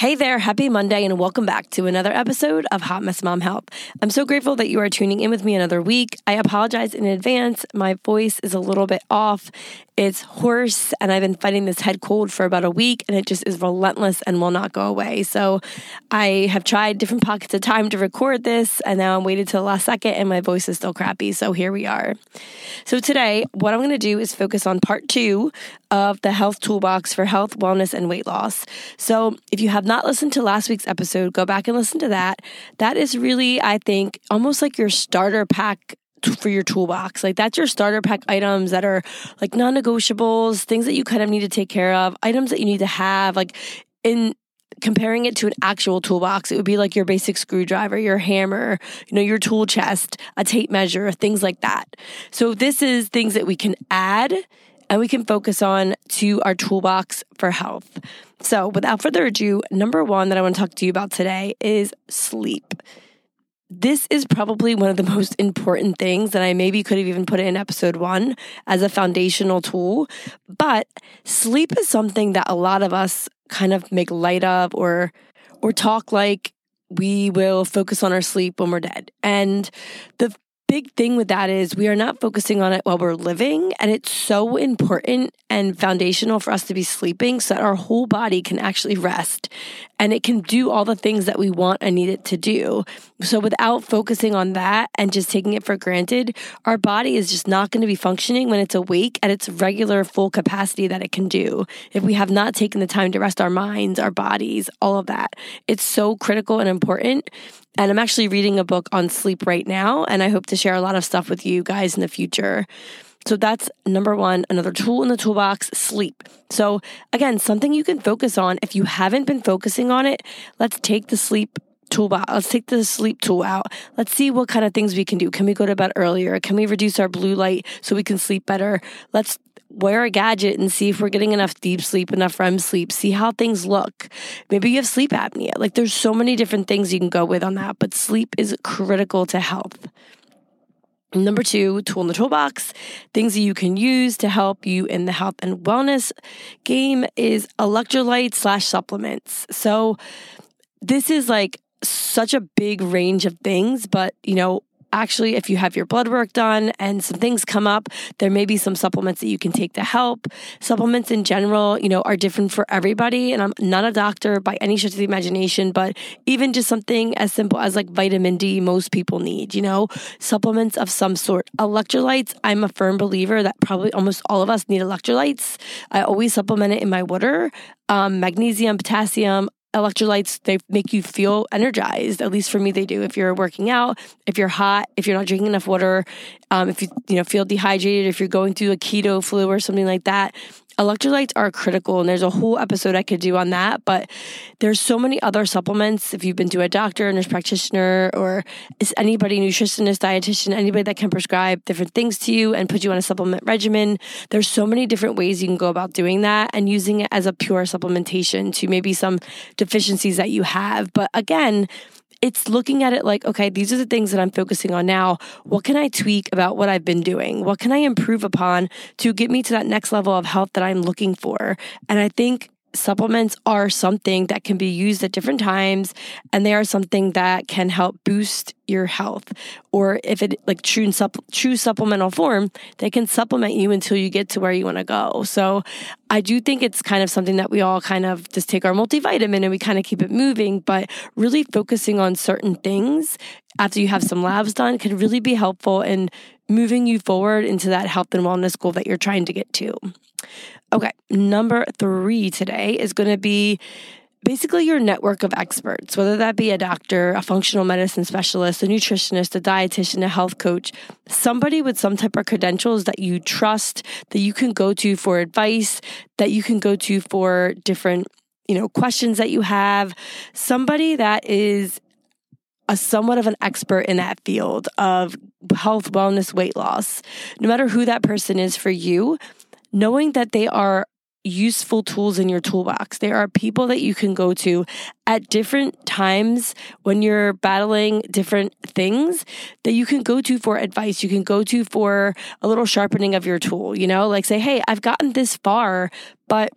Hey there, happy Monday, and welcome back to another episode of Hot Mess Mom Health. I'm so grateful that you are tuning in with me another week. I apologize in advance. My voice is a little bit off. It's hoarse, and I've been fighting this head cold for about a week, and it just is relentless and will not go away. So I have tried different pockets of time to record this, and now I'm waiting till the last second, and my voice is still crappy. So here we are. So today, what I'm going to do is focus on part two of the health toolbox for health, wellness, and weight loss. So if you have not listened to last week's episode, go back and listen to that. That is really, I think, almost like your starter pack for your toolbox. Like that's your starter pack items that are like non-negotiables, things that you kind of need to take care of, items that you need to have. Like in comparing it to an actual toolbox, it would be like your basic screwdriver, your hammer, you know, your tool chest, a tape measure, things like that. So this is things that we can add and we can focus on to our toolbox for health. So, without further ado, number one that I want to talk to you about today is sleep. This is probably one of the most important things that I maybe could have even put in episode one as a foundational tool. But sleep is something that a lot of us kind of make light of or or talk like we will focus on our sleep when we're dead. And the big thing with that is we are not focusing on it while we're living. And it's so important and foundational for us to be sleeping so that our whole body can actually rest and it can do all the things that we want and need it to do. So without focusing on that and just taking it for granted, our body is just not going to be functioning when it's awake at its regular full capacity that it can do. If we have not taken the time to rest our minds, our bodies, all of that, it's so critical and important. And I'm actually reading a book on sleep right now, and I hope to share a lot of stuff with you guys in the future. So that's number one, another tool in the toolbox sleep. So, again, something you can focus on. If you haven't been focusing on it, let's take the sleep toolbox. Let's take the sleep tool out. Let's see what kind of things we can do. Can we go to bed earlier? Can we reduce our blue light so we can sleep better? Let's wear a gadget and see if we're getting enough deep sleep, enough REM sleep, see how things look. Maybe you have sleep apnea. Like there's so many different things you can go with on that, but sleep is critical to health. Number two, tool in the toolbox, things that you can use to help you in the health and wellness game is electrolytes slash supplements. So this is like such a big range of things, but you know, actually, if you have your blood work done and some things come up, there may be some supplements that you can take to help. Supplements in general, you know, are different for everybody. And I'm not a doctor by any stretch of the imagination, but even just something as simple as like vitamin D, most people need, you know, supplements of some sort. Electrolytes, I'm a firm believer that probably almost all of us need electrolytes. I always supplement it in my water. Um, magnesium, potassium, electrolytes they make you feel energized at least for me they do if you're working out if you're hot if you're not drinking enough water um, if you you know feel dehydrated if you're going through a keto flu or something like that electrolytes are critical and there's a whole episode I could do on that, but there's so many other supplements. If you've been to a doctor, a nurse practitioner, or is anybody, nutritionist, dietitian, anybody that can prescribe different things to you and put you on a supplement regimen, there's so many different ways you can go about doing that and using it as a pure supplementation to maybe some deficiencies that you have. But again, it's looking at it like, okay, these are the things that I'm focusing on now. What can I tweak about what I've been doing? What can I improve upon to get me to that next level of health that I'm looking for? And I think supplements are something that can be used at different times and they are something that can help boost your health. Or if it like true true supplemental form they can supplement you until you get to where you want to go. So i do think it's kind of something that we all kind of just take our multivitamin and we kind of keep it moving but really focusing on certain things after you have some labs done can really be helpful in moving you forward into that health and wellness goal that you're trying to get to Okay, number three today is going to be basically your network of experts, whether that be a doctor, a functional medicine specialist, a nutritionist, a dietitian, a health coach, somebody with some type of credentials that you trust, that you can go to for advice, that you can go to for different, you know, questions that you have, somebody that is a somewhat of an expert in that field of health, wellness, weight loss. No matter who that person is for you, knowing that they are useful tools in your toolbox. There are people that you can go to at different times when you're battling different things that you can go to for advice. You can go to for a little sharpening of your tool, you know, like say, Hey, I've gotten this far, but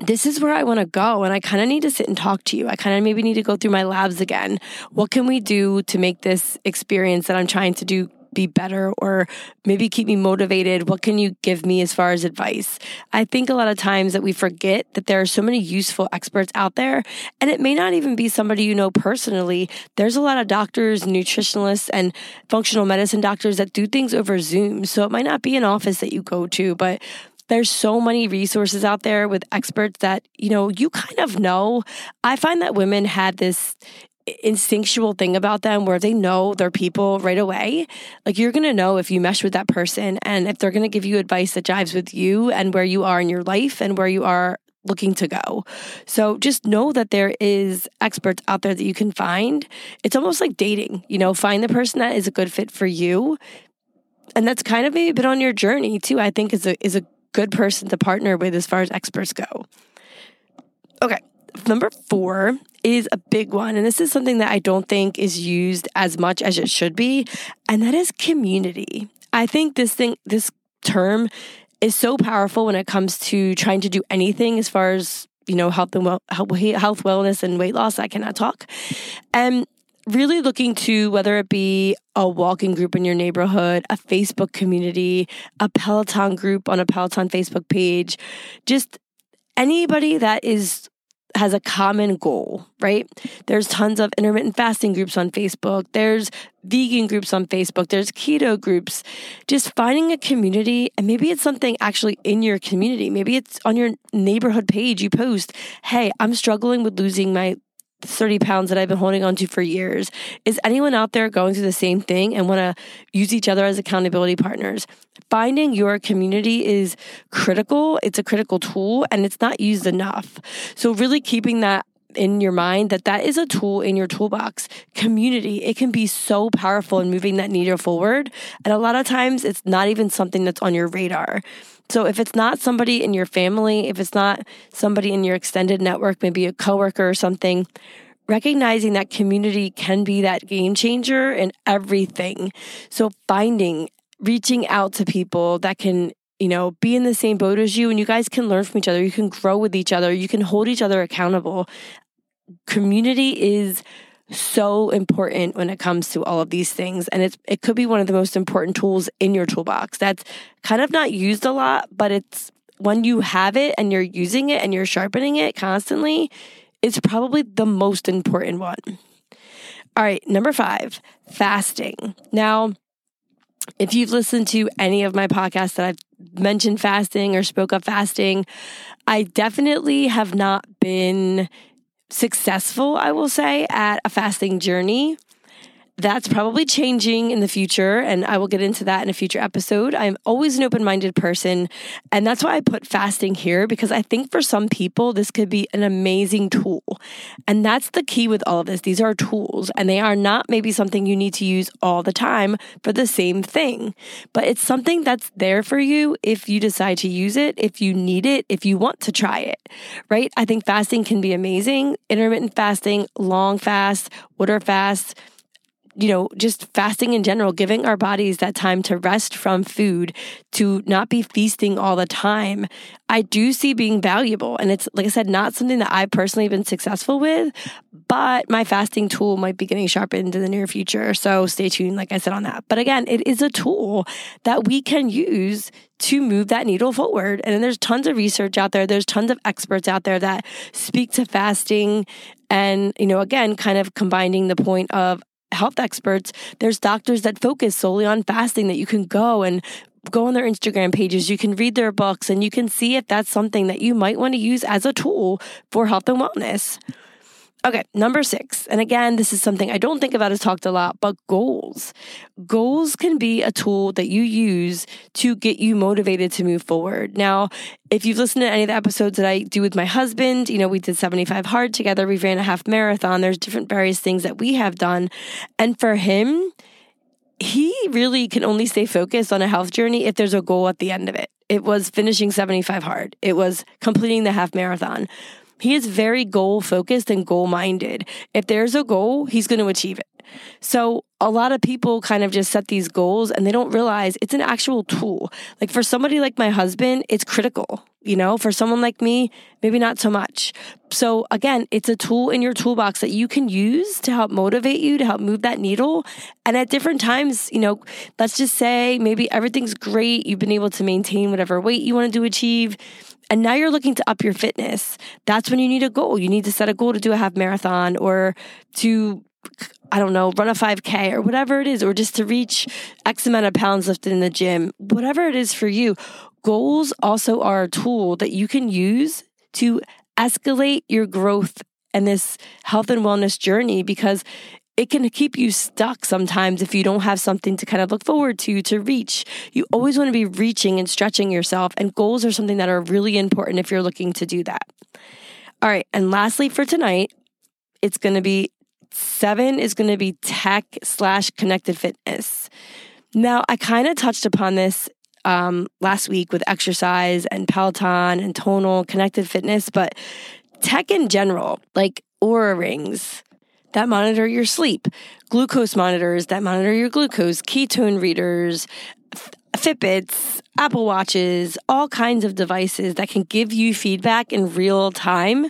this is where I want to go. And I kind of need to sit and talk to you. I kind of maybe need to go through my labs again. What can we do to make this experience that I'm trying to do be better or maybe keep me motivated? What can you give me as far as advice? I think a lot of times that we forget that there are so many useful experts out there, and it may not even be somebody you know personally. There's a lot of doctors, nutritionalists, and functional medicine doctors that do things over Zoom. So it might not be an office that you go to, but there's so many resources out there with experts that you know you kind of know i find that women had this instinctual thing about them where they know their people right away. Like you're going to know if you mesh with that person and if they're going to give you advice that jives with you and where you are in your life and where you are looking to go. So just know that there is experts out there that you can find. It's almost like dating, you know, find the person that is a good fit for you. And that's kind of maybe been on your journey too. I think is a is a good person to partner with as far as experts go. Okay. Number 4 is a big one. And this is something that I don't think is used as much as it should be. And that is community. I think this thing, this term is so powerful when it comes to trying to do anything as far as, you know, health and well, health, wellness and weight loss. I cannot talk. And really looking to whether it be a walking group in your neighborhood, a Facebook community, a Peloton group on a Peloton Facebook page, just anybody that is has a common goal, right? There's tons of intermittent fasting groups on Facebook. There's vegan groups on Facebook. There's keto groups. Just finding a community, and maybe it's something actually in your community. Maybe it's on your neighborhood page. You post, Hey, I'm struggling with losing my 30 pounds that I've been holding on to for years. Is anyone out there going through the same thing and want to use each other as accountability partners? Finding your community is critical. It's a critical tool and it's not used enough. So, really keeping that in your mind that that is a tool in your toolbox. Community, it can be so powerful in moving that needle forward. And a lot of times it's not even something that's on your radar. So if it's not somebody in your family, if it's not somebody in your extended network, maybe a coworker or something, recognizing that community can be that game changer in everything. So finding, reaching out to people that can you know, be in the same boat as you and you guys can learn from each other. You can grow with each other. You can hold each other accountable. Community is so important when it comes to all of these things and it's it could be one of the most important tools in your toolbox that's kind of not used a lot but it's when you have it and you're using it and you're sharpening it constantly it's probably the most important one all right number 5 fasting now if you've listened to any of my podcasts that I've mentioned fasting or spoke of fasting, I definitely have not been successful, I will say, at a fasting journey. That's probably changing in the future, and I will get into that in a future episode. I'm always an open minded person, and that's why I put fasting here because I think for some people, this could be an amazing tool. And that's the key with all of this. These are tools, and they are not maybe something you need to use all the time for the same thing, but it's something that's there for you if you decide to use it, if you need it, if you want to try it, right? I think fasting can be amazing. Intermittent fasting, long fast, water fast you know, just fasting in general, giving our bodies that time to rest from food, to not be feasting all the time, I do see being valuable. And it's, like I said, not something that I've personally been successful with, but my fasting tool might be getting sharpened in the near future. So stay tuned, like I said, on that. But again, it is a tool that we can use to move that needle forward. And there's tons of research out there, there's tons of experts out there that speak to fasting. And, you know, again, kind of combining the point of health experts, there's doctors that focus solely on fasting that you can go and go on their Instagram pages, you can read their books, and you can see if that's something that you might want to use as a tool for health and wellness. Okay, number six. And again, this is something I don't think about as talked a lot, but goals. Goals can be a tool that you use to get you motivated to move forward. Now, if you've listened to any of the episodes that I do with my husband, you know, we did 75 hard together. We ran a half marathon. There's different various things that we have done. And for him, he really can only stay focused on a health journey if there's a goal at the end of it. It was finishing 75 hard. It was completing the half marathon. He is very goal focused and goal minded. If there's a goal, he's going to achieve it. So a lot of people kind of just set these goals and they don't realize it's an actual tool. Like for somebody like my husband, it's critical. You know, for someone like me, maybe not so much. So again, it's a tool in your toolbox that you can use to help motivate you, to help move that needle. And at different times, you know, let's just say maybe everything's great. You've been able to maintain whatever weight you wanted to achieve and now you're looking to up your fitness, that's when you need a goal. You need to set a goal to do a half marathon or to, I don't know, run a 5K or whatever it is, or just to reach X amount of pounds lifted in the gym, whatever it is for you. Goals also are a tool that you can use to escalate your growth and this health and wellness journey because it can keep you stuck sometimes if you don't have something to kind of look forward to, to reach. You always want to be reaching and stretching yourself, and goals are something that are really important if you're looking to do that. All right. And lastly, for tonight, it's going to be seven is going to be tech slash connected fitness. Now, I kind of touched upon this um, last week with exercise and Peloton and tonal connected fitness, but tech in general, like Oura rings, that monitor your sleep, glucose monitors that monitor your glucose, ketone readers, Fitbits, Apple Watches, all kinds of devices that can give you feedback in real time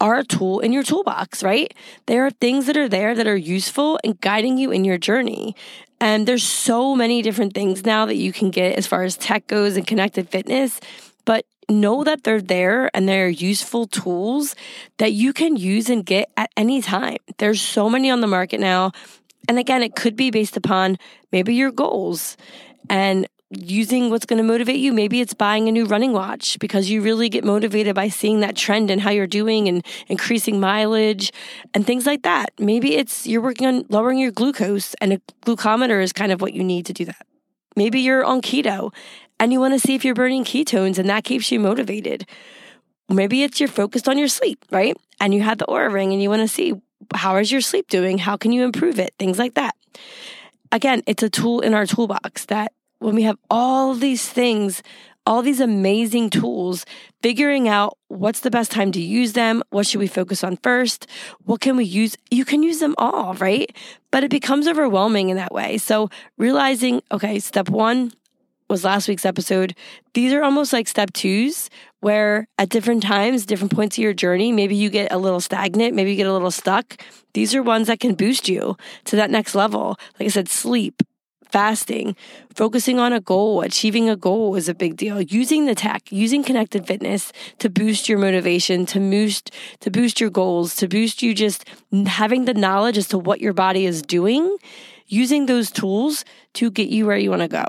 are a tool in your toolbox, right? There are things that are there that are useful and guiding you in your journey. And there's so many different things now that you can get as far as tech goes and connected fitness, but know that they're there and they're useful tools that you can use and get at any time. There's so many on the market now. And again, it could be based upon maybe your goals and using what's going to motivate you. Maybe it's buying a new running watch because you really get motivated by seeing that trend and how you're doing and increasing mileage and things like that. Maybe it's you're working on lowering your glucose and a glucometer is kind of what you need to do that. Maybe you're on keto and you want to see if you're burning ketones and that keeps you motivated. Maybe it's you're focused on your sleep, right? And you have the Oura ring and you want to see how is your sleep doing? How can you improve it? Things like that. Again, it's a tool in our toolbox that when we have all these things, all these amazing tools, figuring out what's the best time to use them, what should we focus on first, what can we use? You can use them all, right? But it becomes overwhelming in that way. So realizing, okay, step one, was last week's episode, these are almost like step twos where at different times, different points of your journey, maybe you get a little stagnant, maybe you get a little stuck. These are ones that can boost you to that next level. Like I said, sleep, fasting, focusing on a goal, achieving a goal is a big deal. Using the tech, using connected fitness to boost your motivation, to boost to boost your goals, to boost you just having the knowledge as to what your body is doing, using those tools to get you where you want to go.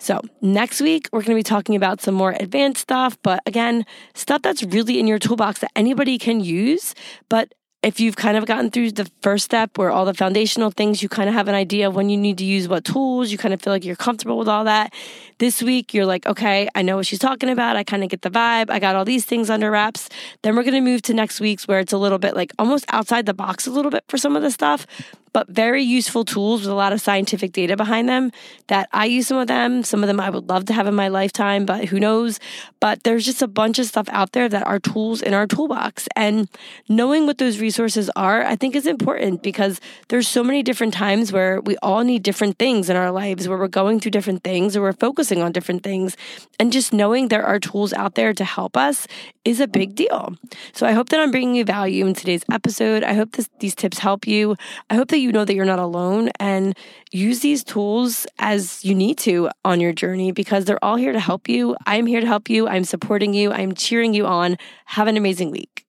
So, next week, we're going to be talking about some more advanced stuff, but again, stuff that's really in your toolbox that anybody can use. But if you've kind of gotten through the first step where all the foundational things, you kind of have an idea of when you need to use what tools, you kind of feel like you're comfortable with all that. This week, you're like, okay, I know what she's talking about. I kind of get the vibe. I got all these things under wraps. Then we're going to move to next week's where it's a little bit like almost outside the box a little bit for some of the stuff. But very useful tools with a lot of scientific data behind them that I use some of them. Some of them I would love to have in my lifetime, but who knows? But there's just a bunch of stuff out there that are tools in our toolbox. And knowing what those resources are, I think is important because there's so many different times where we all need different things in our lives, where we're going through different things or we're focusing on different things. And just knowing there are tools out there to help us is a big deal. So I hope that I'm bringing you value in today's episode. I hope this, these tips help you. I hope that you know that you're not alone and use these tools as you need to on your journey because they're all here to help you. I'm here to help you. I'm supporting you. I'm cheering you on. Have an amazing week.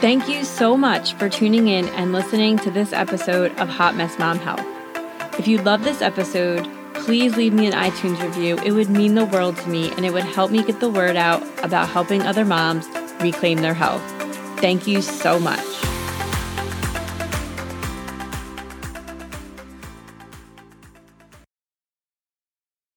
Thank you so much for tuning in and listening to this episode of Hot Mess Mom Health. If you love this episode, please leave me an iTunes review. It would mean the world to me and it would help me get the word out about helping other moms reclaim their health. Thank you so much.